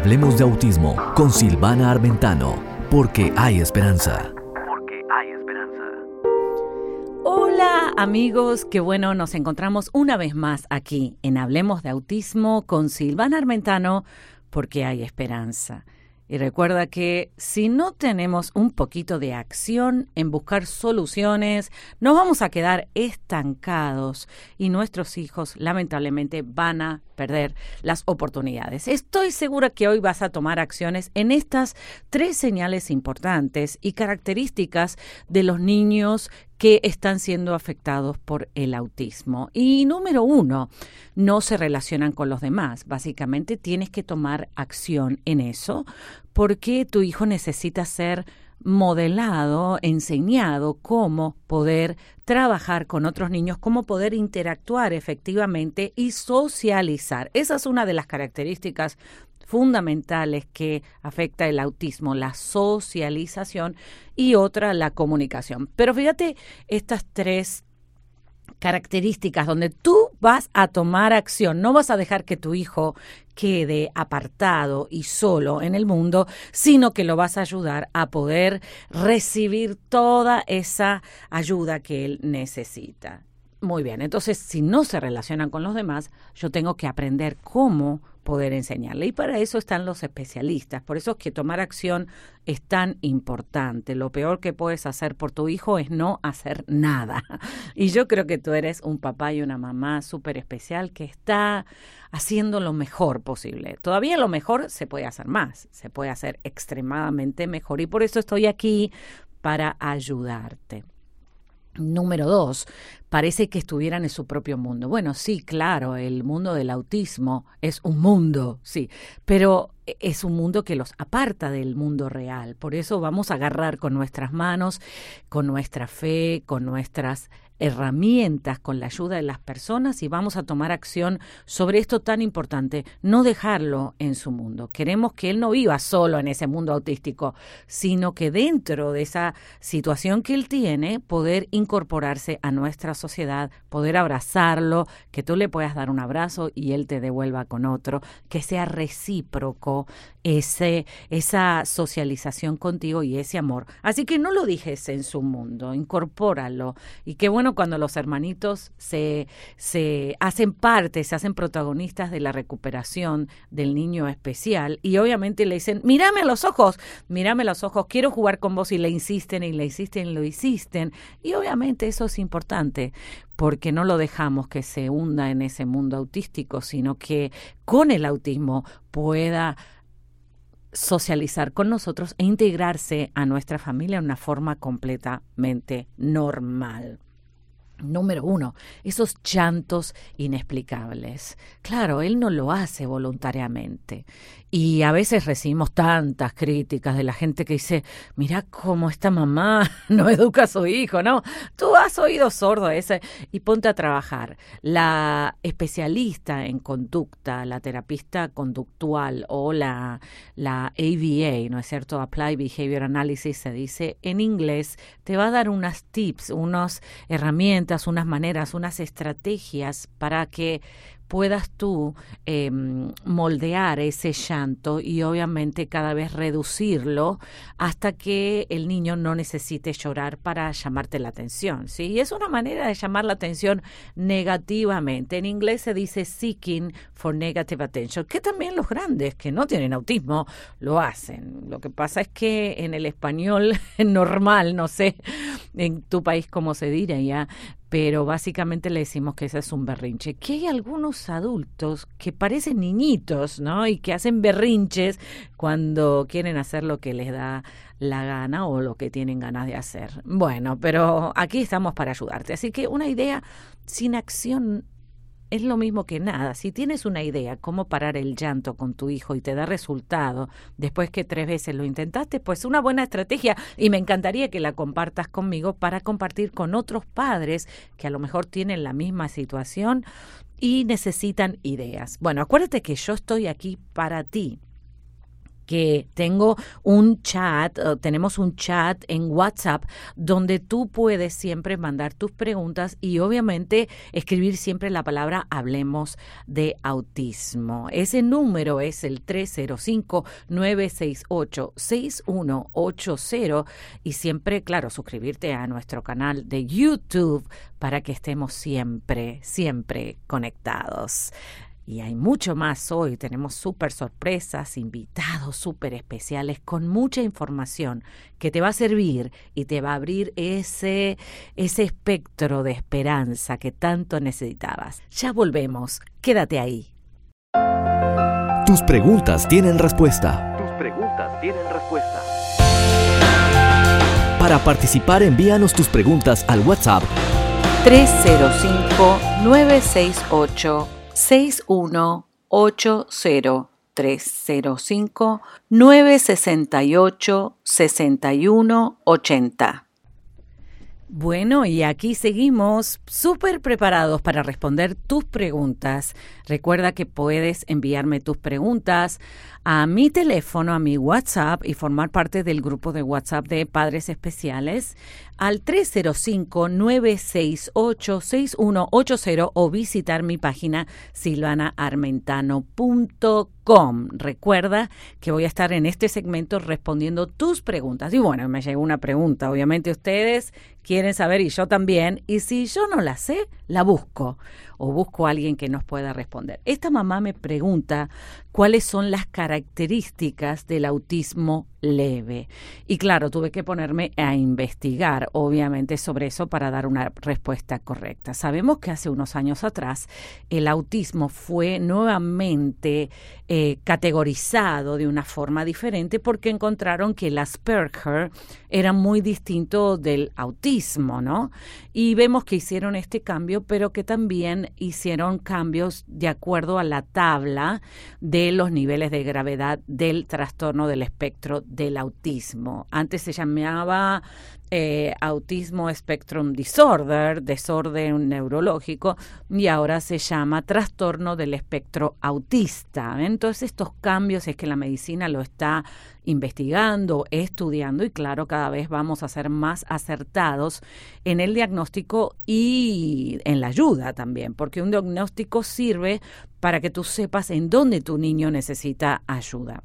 Hablemos de autismo con Silvana Armentano, porque hay esperanza. Porque hay esperanza. Hola amigos, qué bueno, nos encontramos una vez más aquí en Hablemos de autismo con Silvana Armentano, porque hay esperanza. Y recuerda que si no tenemos un poquito de acción en buscar soluciones, nos vamos a quedar estancados y nuestros hijos lamentablemente van a perder las oportunidades. Estoy segura que hoy vas a tomar acciones en estas tres señales importantes y características de los niños que están siendo afectados por el autismo. Y número uno, no se relacionan con los demás. Básicamente tienes que tomar acción en eso porque tu hijo necesita ser modelado, enseñado cómo poder trabajar con otros niños, cómo poder interactuar efectivamente y socializar. Esa es una de las características fundamentales que afecta el autismo, la socialización y otra la comunicación. Pero fíjate estas tres características donde tú vas a tomar acción, no vas a dejar que tu hijo quede apartado y solo en el mundo, sino que lo vas a ayudar a poder recibir toda esa ayuda que él necesita. Muy bien, entonces si no se relacionan con los demás, yo tengo que aprender cómo poder enseñarle. Y para eso están los especialistas. Por eso es que tomar acción es tan importante. Lo peor que puedes hacer por tu hijo es no hacer nada. Y yo creo que tú eres un papá y una mamá súper especial que está haciendo lo mejor posible. Todavía lo mejor se puede hacer más, se puede hacer extremadamente mejor. Y por eso estoy aquí para ayudarte. Número dos, parece que estuvieran en su propio mundo. Bueno, sí, claro, el mundo del autismo es un mundo, sí, pero es un mundo que los aparta del mundo real. Por eso vamos a agarrar con nuestras manos, con nuestra fe, con nuestras herramientas con la ayuda de las personas y vamos a tomar acción sobre esto tan importante, no dejarlo en su mundo. Queremos que él no viva solo en ese mundo autístico, sino que dentro de esa situación que él tiene, poder incorporarse a nuestra sociedad, poder abrazarlo, que tú le puedas dar un abrazo y él te devuelva con otro, que sea recíproco ese, esa socialización contigo y ese amor. Así que no lo dejes en su mundo, incorpóralo. Y qué bueno cuando los hermanitos se, se hacen parte, se hacen protagonistas de la recuperación del niño especial y obviamente le dicen, mírame a los ojos, mírame a los ojos, quiero jugar con vos y le insisten y le insisten y lo insisten. Y obviamente eso es importante porque no lo dejamos que se hunda en ese mundo autístico, sino que con el autismo pueda socializar con nosotros e integrarse a nuestra familia de una forma completamente normal. Número uno, esos llantos inexplicables. Claro, él no lo hace voluntariamente. Y a veces recibimos tantas críticas de la gente que dice, mira cómo esta mamá no educa a su hijo, ¿no? Tú has oído sordo ese y ponte a trabajar. La especialista en conducta, la terapista conductual o la, la ABA, ¿no es cierto? Apply Behavior Analysis se dice en inglés, te va a dar unas tips, unas herramientas, unas maneras, unas estrategias para que puedas tú em, moldear ese llanto y obviamente cada vez reducirlo hasta que el niño no necesite llorar para llamarte la atención. ¿sí? Y es una manera de llamar la atención negativamente. En inglés se dice seeking for negative attention, que también los grandes que no tienen autismo lo hacen. Lo que pasa es que en el español normal, no sé en tu país cómo se diría, pero básicamente le decimos que ese es un berrinche. Que hay algunos adultos que parecen niñitos, ¿no? Y que hacen berrinches cuando quieren hacer lo que les da la gana o lo que tienen ganas de hacer. Bueno, pero aquí estamos para ayudarte. Así que una idea sin acción es lo mismo que nada. Si tienes una idea cómo parar el llanto con tu hijo y te da resultado después que tres veces lo intentaste, pues una buena estrategia y me encantaría que la compartas conmigo para compartir con otros padres que a lo mejor tienen la misma situación y necesitan ideas. Bueno, acuérdate que yo estoy aquí para ti que tengo un chat, tenemos un chat en WhatsApp donde tú puedes siempre mandar tus preguntas y obviamente escribir siempre la palabra hablemos de autismo. Ese número es el 305-968-6180 y siempre, claro, suscribirte a nuestro canal de YouTube para que estemos siempre, siempre conectados. Y hay mucho más hoy. Tenemos súper sorpresas, invitados súper especiales con mucha información que te va a servir y te va a abrir ese, ese espectro de esperanza que tanto necesitabas. Ya volvemos. Quédate ahí. Tus preguntas tienen respuesta. Tus preguntas tienen respuesta. Para participar, envíanos tus preguntas al WhatsApp 305 968 6180 305 968 6180. Bueno, y aquí seguimos súper preparados para responder tus preguntas. Recuerda que puedes enviarme tus preguntas a mi teléfono, a mi WhatsApp y formar parte del grupo de WhatsApp de Padres Especiales al 305-968-6180 o visitar mi página silvanaarmentano.com. Recuerda que voy a estar en este segmento respondiendo tus preguntas. Y bueno, me llegó una pregunta. Obviamente ustedes quieren saber y yo también. Y si yo no la sé, la busco o busco a alguien que nos pueda responder. Esta mamá me pregunta cuáles son las características del autismo leve. Y claro, tuve que ponerme a investigar, obviamente, sobre eso para dar una respuesta correcta. Sabemos que hace unos años atrás el autismo fue nuevamente eh, categorizado de una forma diferente porque encontraron que el Asperger era muy distinto del autismo, ¿no? Y vemos que hicieron este cambio, pero que también hicieron cambios de acuerdo a la tabla de los niveles de gravedad del trastorno del espectro del autismo. Antes se llamaba eh, autismo spectrum disorder, desorden neurológico, y ahora se llama trastorno del espectro autista. Entonces estos cambios es que la medicina lo está investigando, estudiando y claro, cada vez vamos a ser más acertados en el diagnóstico y en la ayuda también, porque un diagnóstico sirve para que tú sepas en dónde tu niño necesita ayuda.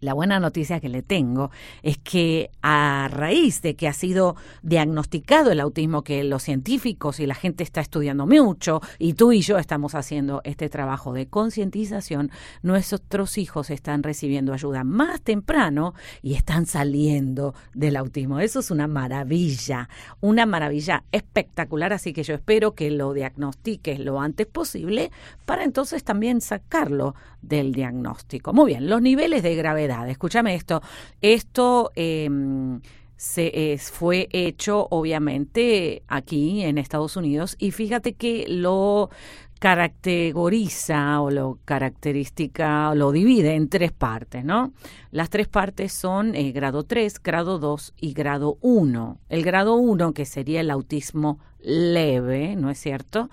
La buena noticia que le tengo es que a raíz de que ha sido diagnosticado el autismo, que los científicos y la gente está estudiando mucho, y tú y yo estamos haciendo este trabajo de concientización, nuestros hijos están recibiendo ayuda más temprano y están saliendo del autismo. Eso es una maravilla, una maravilla espectacular, así que yo espero que lo diagnostiques lo antes posible para entonces también sacarlo del diagnóstico. Muy bien, los niveles de gravedad. Escúchame esto. Esto em, se, fue hecho obviamente aquí en Estados Unidos y fíjate que lo caracteriza o lo característica, lo divide en tres partes, ¿no? Las tres partes son eh, grado 3, grado 2 y grado 1. El grado 1, que sería el autismo leve, ¿no es cierto?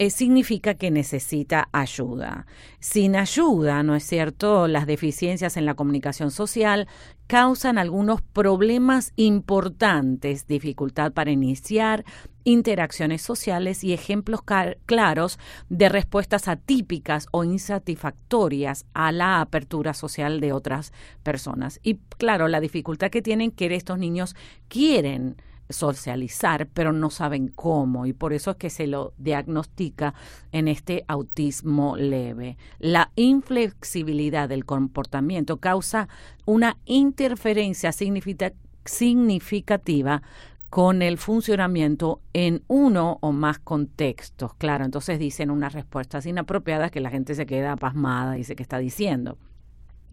Eh, significa que necesita ayuda. Sin ayuda, ¿no es cierto? Las deficiencias en la comunicación social causan algunos problemas importantes, dificultad para iniciar interacciones sociales y ejemplos claros de respuestas atípicas o insatisfactorias a la apertura social de otras personas. Y claro, la dificultad que tienen que estos niños quieren socializar, pero no saben cómo y por eso es que se lo diagnostica en este autismo leve. La inflexibilidad del comportamiento causa una interferencia significativa con el funcionamiento en uno o más contextos. Claro, entonces dicen unas respuestas inapropiadas que la gente se queda pasmada y dice que está diciendo.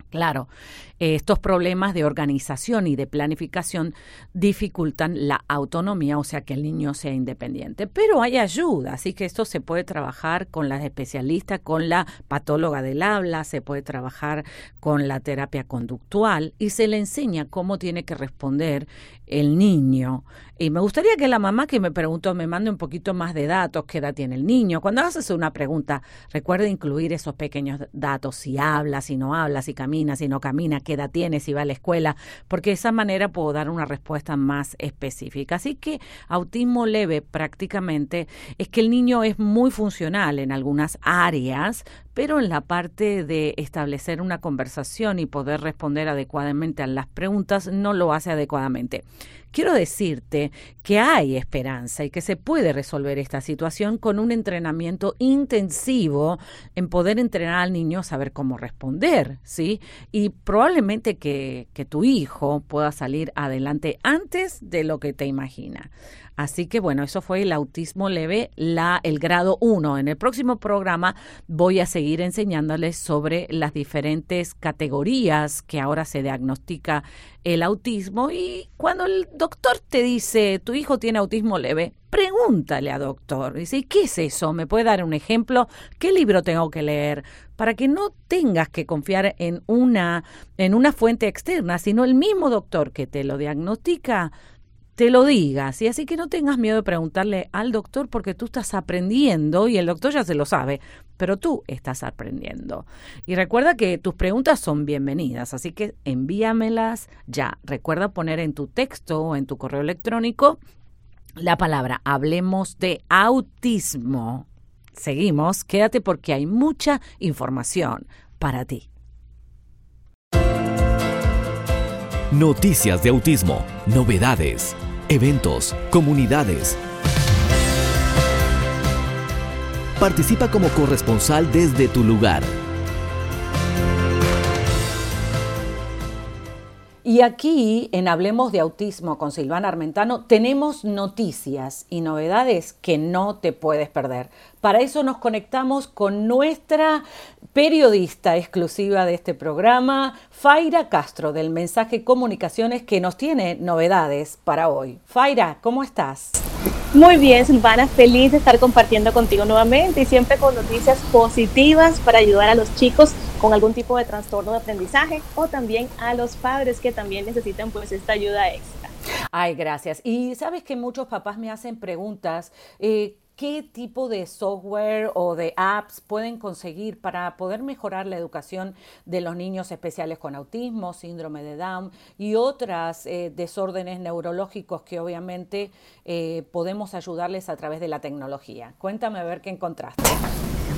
Claro, estos problemas de organización y de planificación dificultan la autonomía, o sea que el niño sea independiente. Pero hay ayuda, así que esto se puede trabajar con las especialistas, con la patóloga del habla, se puede trabajar con la terapia conductual y se le enseña cómo tiene que responder el niño Y me gustaría que la mamá que me preguntó me mande un poquito más de datos, qué edad tiene el niño. Cuando haces una pregunta, recuerde incluir esos pequeños datos, si habla, si no habla, si camina, si no camina, qué edad tiene, si va a la escuela, porque de esa manera puedo dar una respuesta más específica. Así que autismo leve prácticamente es que el niño es muy funcional en algunas áreas, pero en la parte de establecer una conversación y poder responder adecuadamente a las preguntas no lo hace adecuadamente. Quiero decirte que hay esperanza y que se puede resolver esta situación con un entrenamiento intensivo en poder entrenar al niño a saber cómo responder, ¿sí? Y probablemente que, que tu hijo pueda salir adelante antes de lo que te imagina. Así que bueno, eso fue el autismo leve, la, el grado 1. En el próximo programa voy a seguir enseñándoles sobre las diferentes categorías que ahora se diagnostica el autismo y cuando el doctor te dice tu hijo tiene autismo leve, pregúntale a doctor. Dice, ¿qué es eso? ¿Me puede dar un ejemplo? ¿Qué libro tengo que leer? Para que no tengas que confiar en una, en una fuente externa, sino el mismo doctor que te lo diagnostica te lo digas. Y así que no tengas miedo de preguntarle al doctor porque tú estás aprendiendo y el doctor ya se lo sabe, pero tú estás aprendiendo. Y recuerda que tus preguntas son bienvenidas, así que envíamelas ya. Recuerda poner en tu texto o en tu correo electrónico la palabra hablemos de autismo. Seguimos, quédate porque hay mucha información para ti. Noticias de autismo, novedades, eventos, comunidades. Participa como corresponsal desde tu lugar. Y aquí en Hablemos de Autismo con Silvana Armentano tenemos noticias y novedades que no te puedes perder. Para eso nos conectamos con nuestra periodista exclusiva de este programa, Faira Castro, del Mensaje Comunicaciones, que nos tiene novedades para hoy. Faira, ¿cómo estás? Muy bien, Silvana, feliz de estar compartiendo contigo nuevamente y siempre con noticias positivas para ayudar a los chicos con algún tipo de trastorno de aprendizaje o también a los padres que también necesitan pues esta ayuda extra. Ay, gracias. Y sabes que muchos papás me hacen preguntas. Eh, ¿Qué tipo de software o de apps pueden conseguir para poder mejorar la educación de los niños especiales con autismo, síndrome de Down y otras eh, desórdenes neurológicos que obviamente eh, podemos ayudarles a través de la tecnología? Cuéntame a ver qué encontraste.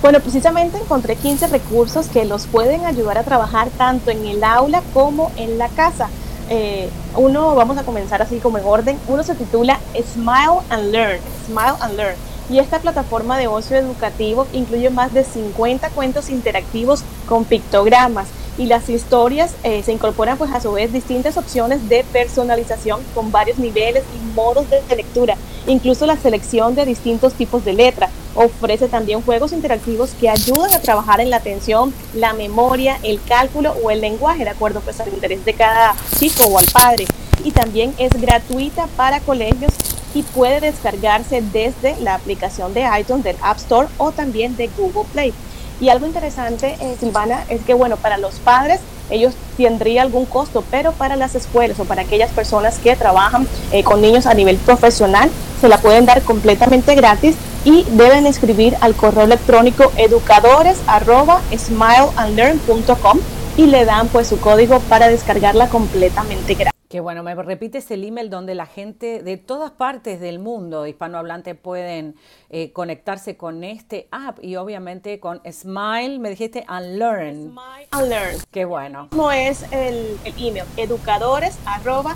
Bueno, precisamente encontré 15 recursos que los pueden ayudar a trabajar tanto en el aula como en la casa. Eh, uno, vamos a comenzar así como en orden, uno se titula Smile and Learn, Smile and Learn y esta plataforma de ocio educativo incluye más de 50 cuentos interactivos con pictogramas y las historias eh, se incorporan pues a su vez distintas opciones de personalización con varios niveles y modos de lectura, incluso la selección de distintos tipos de letra. Ofrece también juegos interactivos que ayudan a trabajar en la atención, la memoria, el cálculo o el lenguaje, de acuerdo pues al interés de cada chico o al padre. Y también es gratuita para colegios y puede descargarse desde la aplicación de iTunes del App Store o también de Google Play. Y algo interesante, eh, Silvana, es que, bueno, para los padres ellos tendría algún costo, pero para las escuelas o para aquellas personas que trabajan eh, con niños a nivel profesional, se la pueden dar completamente gratis y deben escribir al correo electrónico educadores y le dan pues su código para descargarla completamente gratis. Qué bueno, me repites el email donde la gente de todas partes del mundo hispanohablante pueden eh, conectarse con este app y obviamente con Smile, me dijiste, and Learn. Smile and Learn. Qué bueno. ¿Cómo es el, el email? Educadores arroba.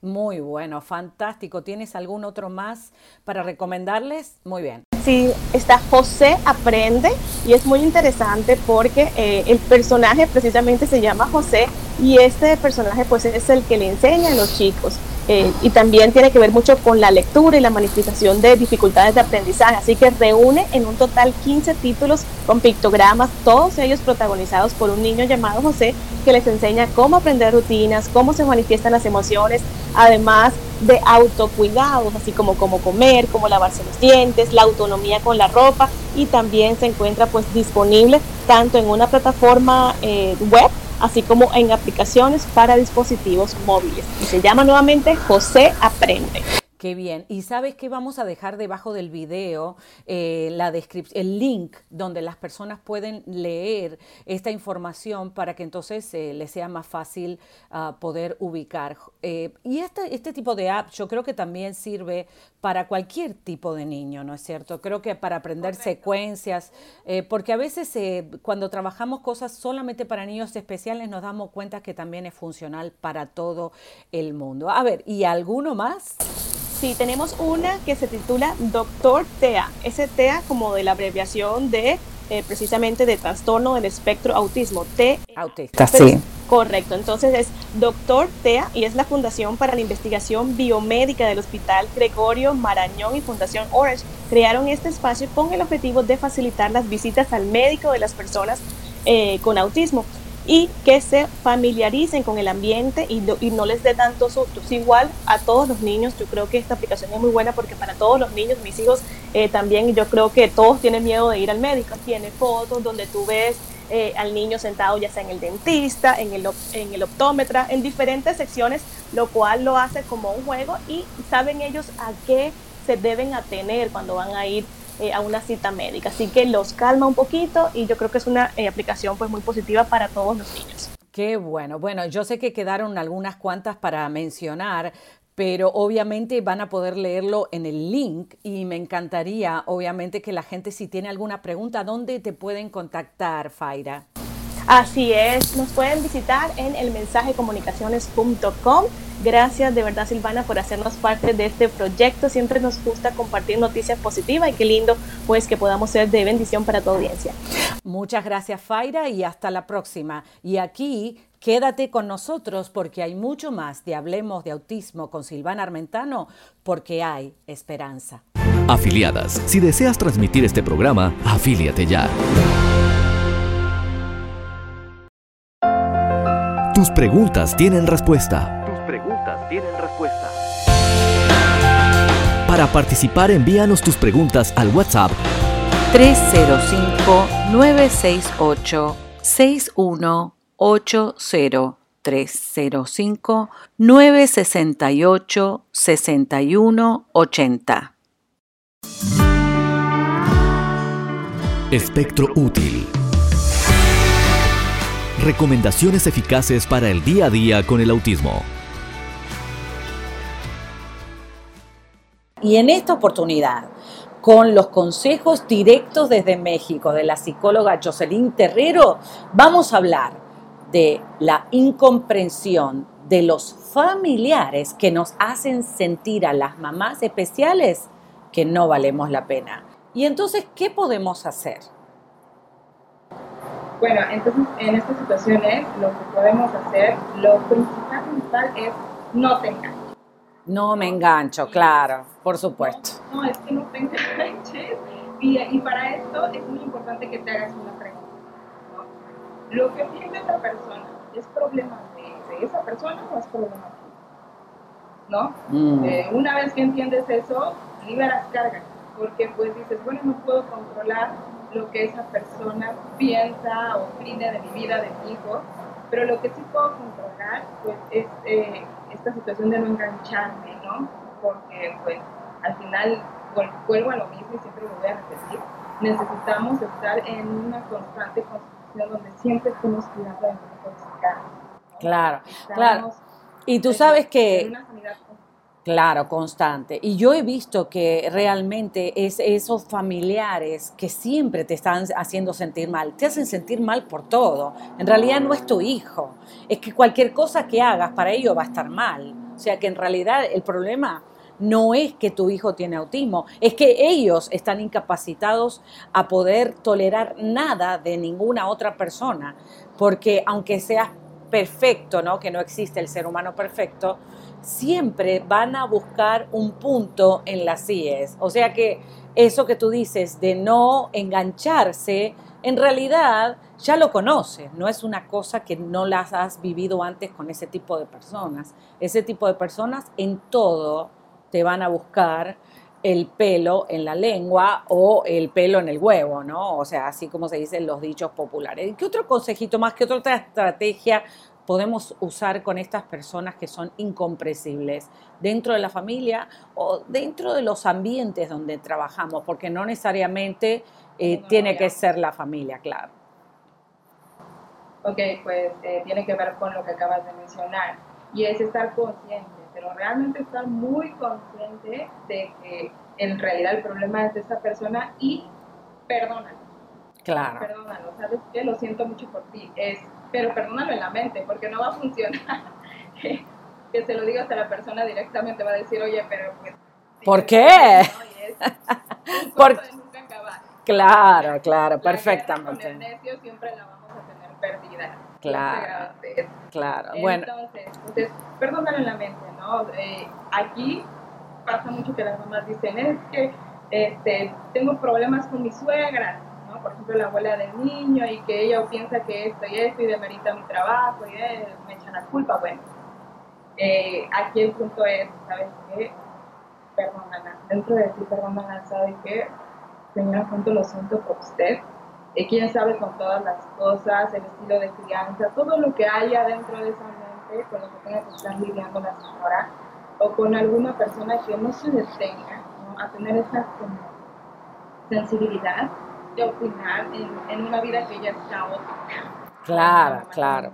Muy bueno, fantástico. ¿Tienes algún otro más para recomendarles? Muy bien. Sí, está José Aprende y es muy interesante porque eh, el personaje precisamente se llama José y este personaje pues es el que le enseña a los chicos. Eh, y también tiene que ver mucho con la lectura y la manifestación de dificultades de aprendizaje. Así que reúne en un total 15 títulos con pictogramas, todos ellos protagonizados por un niño llamado José, que les enseña cómo aprender rutinas, cómo se manifiestan las emociones, además de autocuidados, así como cómo comer, cómo lavarse los dientes, la autonomía con la ropa y también se encuentra pues disponible tanto en una plataforma eh, web así como en aplicaciones para dispositivos móviles. Y se llama nuevamente José Aprende. Qué bien. Y sabes que vamos a dejar debajo del video eh, la el link donde las personas pueden leer esta información para que entonces eh, les sea más fácil uh, poder ubicar. Eh, y este, este tipo de app yo creo que también sirve para cualquier tipo de niño, ¿no es cierto? Creo que para aprender secuencias, eh, porque a veces eh, cuando trabajamos cosas solamente para niños especiales nos damos cuenta que también es funcional para todo el mundo. A ver, ¿y alguno más? Sí, tenemos una que se titula Doctor TEA. Ese TEA como de la abreviación de eh, precisamente de trastorno del espectro autismo. T Autista, sí. Correcto, entonces es Doctor TEA y es la Fundación para la Investigación Biomédica del Hospital Gregorio Marañón y Fundación Orange. Crearon este espacio con el objetivo de facilitar las visitas al médico de las personas eh, con autismo y que se familiaricen con el ambiente y, no les dé tantos sustos. Igual a todos los niños, yo creo que esta aplicación es muy buena porque para todos los niños, mis hijos eh, también, yo creo que todos tienen miedo de ir al médico. Tiene fotos donde tú ves eh, al niño sentado ya sea en el dentista, en el, en el optómetra, en diferentes secciones, lo cual lo hace como un juego y saben ellos a qué se deben atener cuando van a ir eh, a una cita médica. Así que los calma un poquito y yo creo que es una eh, aplicación pues muy positiva para todos los niños. Qué bueno. Bueno, yo sé que quedaron algunas cuantas para mencionar, pero obviamente van a poder leerlo en el link y me encantaría, obviamente, que la gente si tiene alguna pregunta, ¿dónde te pueden contactar, Faira? Así es, nos pueden visitar en elmensajecomunicaciones.com. Gracias de verdad Silvana por hacernos parte de este proyecto. Siempre nos gusta compartir noticias positivas y qué lindo pues que podamos ser de bendición para tu audiencia. Muchas gracias Faira y hasta la próxima. Y aquí quédate con nosotros porque hay mucho más de Hablemos de Autismo con Silvana Armentano porque hay esperanza. Afiliadas, si deseas transmitir este programa, afíliate ya. Tus preguntas tienen respuesta. Tus preguntas tienen respuesta. Para participar, envíanos tus preguntas al WhatsApp 305-968-6180. 305-968-6180. Espectro útil. Recomendaciones eficaces para el día a día con el autismo. Y en esta oportunidad, con los consejos directos desde México de la psicóloga Jocelyn Terrero, vamos a hablar de la incomprensión de los familiares que nos hacen sentir a las mamás especiales que no valemos la pena. Y entonces, ¿qué podemos hacer? Bueno, entonces en estas situaciones lo que podemos hacer, lo principal, principal es no te enganches. No me engancho, claro, por supuesto. No, es que no te enganches. Y, y, para esto es muy importante que te hagas una pregunta. ¿no? ¿Lo que entiende esa persona es problema de, de, esa persona o es problema tuyo? ¿No? Mm. Eh, una vez que entiendes eso, liberas carga. Porque pues dices, bueno, no puedo controlar lo que esa persona piensa o opina de mi vida, de mi hijo, pero lo que sí puedo controlar pues, es eh, esta situación de no engancharme, ¿no? Porque pues al final vuelvo a lo mismo y siempre lo voy a repetir, necesitamos estar en una constante construcción donde siempre estemos cuidando de nuestros Claro, claro. Y tú sabes que... Claro, constante. Y yo he visto que realmente es esos familiares que siempre te están haciendo sentir mal, te hacen sentir mal por todo. En realidad no es tu hijo, es que cualquier cosa que hagas para ello va a estar mal. O sea que en realidad el problema no es que tu hijo tiene autismo, es que ellos están incapacitados a poder tolerar nada de ninguna otra persona, porque aunque seas perfecto, ¿no? Que no existe el ser humano perfecto, siempre van a buscar un punto en las CIES. O sea que eso que tú dices de no engancharse, en realidad ya lo conoces, no es una cosa que no las has vivido antes con ese tipo de personas. Ese tipo de personas en todo te van a buscar el pelo en la lengua o el pelo en el huevo, ¿no? O sea, así como se dicen los dichos populares. ¿Qué otro consejito más, qué otra estrategia podemos usar con estas personas que son incomprensibles dentro de la familia o dentro de los ambientes donde trabajamos? Porque no necesariamente eh, tiene que ser la familia, claro. Ok, pues eh, tiene que ver con lo que acabas de mencionar y es estar consciente pero realmente estar muy consciente de que en realidad el problema es de esa persona y perdónalo. Claro. Perdónalo, ¿sabes qué? Lo siento mucho por ti. Es, pero perdónalo en la mente, porque no va a funcionar. que, se lo digas a la persona directamente, va a decir, oye, pero pues... ¿Por qué? Por... Claro, claro, perfectamente. Con el necio siempre la vamos a tener perdida. Claro, claro. Bueno. Entonces, perdónalo en la mente, ¿no? Eh, aquí pasa mucho que las mamás dicen, es que este, tengo problemas con mi suegra, Por ejemplo, la abuela del niño y que ella piensa que esto y esto y demerita mi trabajo y eh, me echan la culpa. Bueno, eh, aquí el punto es, ¿sabes qué? Perdónala. Dentro de ti, perdónala, ¿sabes qué? Señora, cuánto lo siento por usted eh, quién sabe con todas las cosas, el estilo de crianza, todo lo que haya dentro de esa mente con lo que tenga que estar lidiando la señora, o con alguna persona que no se detenga a tener esa sensibilidad de opinar en, en, una vida que ya está otra. Claro, claro.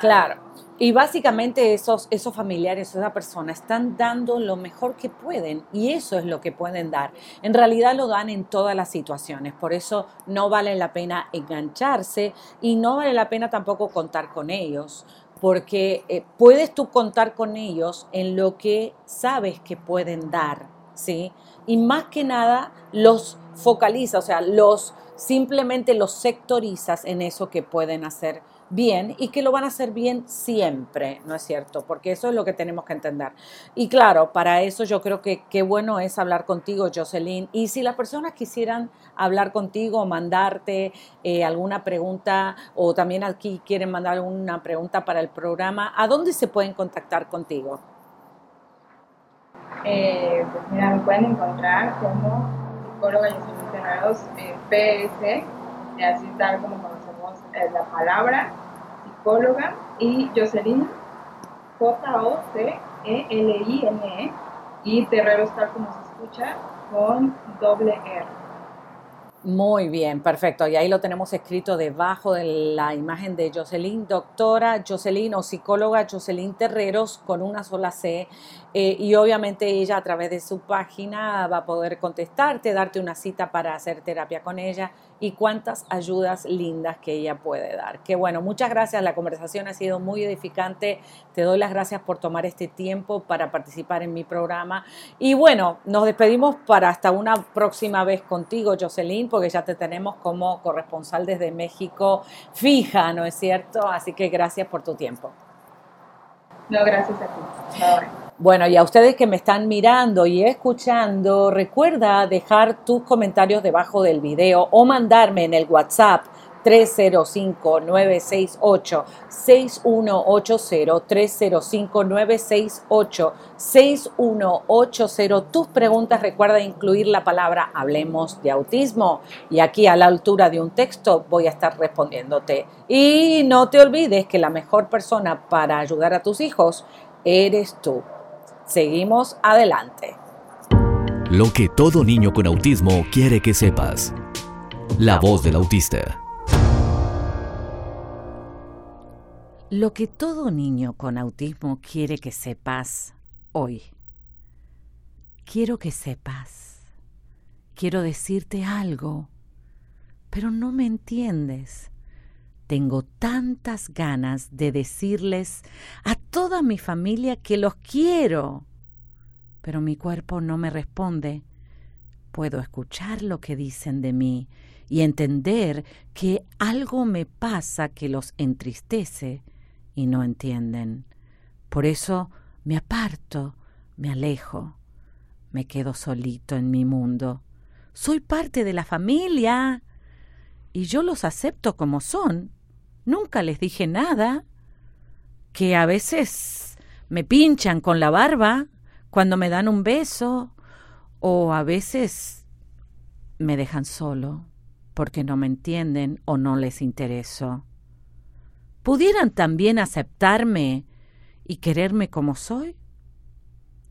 Claro. Y básicamente esos, esos familiares, esa persona, están dando lo mejor que pueden y eso es lo que pueden dar. En realidad lo dan en todas las situaciones, por eso no vale la pena engancharse y no vale la pena tampoco contar con ellos, porque eh, puedes tú contar con ellos en lo que sabes que pueden dar, ¿sí? Y más que nada los focaliza, o sea, los simplemente los sectorizas en eso que pueden hacer bien y que lo van a hacer bien siempre, ¿no es cierto? Porque eso es lo que tenemos que entender. Y claro, para eso yo creo que qué bueno es hablar contigo, Jocelyn. Y si las personas quisieran hablar contigo, mandarte eh, alguna pregunta o también aquí quieren mandar alguna pregunta para el programa, ¿a dónde se pueden contactar contigo? Eh, pues mira, me pueden encontrar como psicóloga y eh, PS, así tal como la palabra psicóloga y Jocelyn, J-O-C-E-L-I-N-E, e, y Terrero está como se escucha con doble R. Muy bien, perfecto. Y ahí lo tenemos escrito debajo de la imagen de Jocelyn, doctora Jocelyn o psicóloga Jocelyn Terreros con una sola C. Eh, y obviamente ella a través de su página va a poder contestarte, darte una cita para hacer terapia con ella y cuántas ayudas lindas que ella puede dar. Que bueno, muchas gracias. La conversación ha sido muy edificante. Te doy las gracias por tomar este tiempo para participar en mi programa. Y bueno, nos despedimos para hasta una próxima vez contigo, Jocelyn, porque ya te tenemos como corresponsal desde México fija, ¿no es cierto? Así que gracias por tu tiempo. No, gracias a ti. Bueno, y a ustedes que me están mirando y escuchando, recuerda dejar tus comentarios debajo del video o mandarme en el WhatsApp 305-968-6180, 305-968-6180. Tus preguntas recuerda incluir la palabra hablemos de autismo y aquí a la altura de un texto voy a estar respondiéndote. Y no te olvides que la mejor persona para ayudar a tus hijos eres tú. Seguimos adelante. Lo que todo niño con autismo quiere que sepas. La voz del autista. Lo que todo niño con autismo quiere que sepas hoy. Quiero que sepas. Quiero decirte algo, pero no me entiendes. Tengo tantas ganas de decirles a toda mi familia que los quiero, pero mi cuerpo no me responde. Puedo escuchar lo que dicen de mí y entender que algo me pasa que los entristece y no entienden. Por eso me aparto, me alejo, me quedo solito en mi mundo. Soy parte de la familia y yo los acepto como son Nunca les dije nada. Que a veces me pinchan con la barba cuando me dan un beso O a veces me dejan solo porque no me entienden o no les intereso. ¿Pudieran también aceptarme y quererme como soy?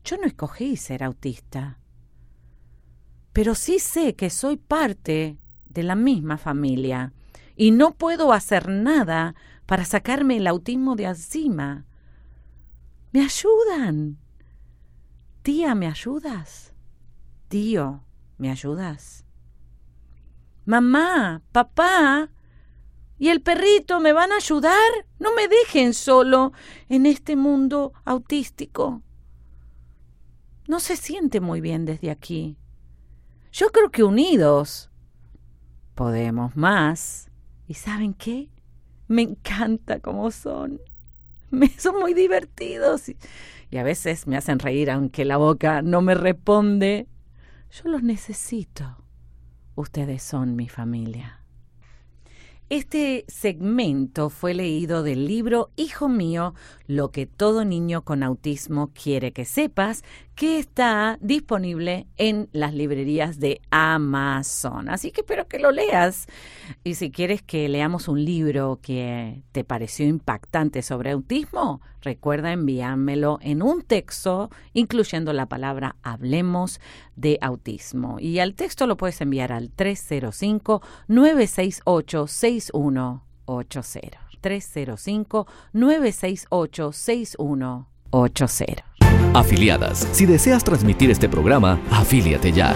Yo no escogí ser autista, pero sí sé que soy parte de la misma familia y no puedo hacer nada para sacarme el autismo de encima. ¿Me ayudan? Tía, ¿me ayudas? Tío, ¿me ayudas? Mamá, papá, ¿y el perrito me van a ayudar? No me dejen solo en este mundo autístico. No se siente muy bien desde aquí. Yo creo que unidos podemos más. ¿Y saben qué? Me encanta cómo son. Me son muy divertidos y, y a veces me hacen reír aunque la boca no me responde. Yo los necesito. Ustedes son mi familia. Este segmento fue leído del libro Hijo mío, lo que todo niño con autismo quiere que sepas, que está disponible en las librerías de Amazon. Así que espero que lo leas. Y si quieres que leamos un libro que te pareció impactante sobre autismo, recuerda enviármelo en un texto incluyendo la palabra hablemos de autismo. Y al texto lo puedes enviar al 305 968 6180. 305-968-6180. Afiliadas. Si deseas transmitir este programa, afíliate ya.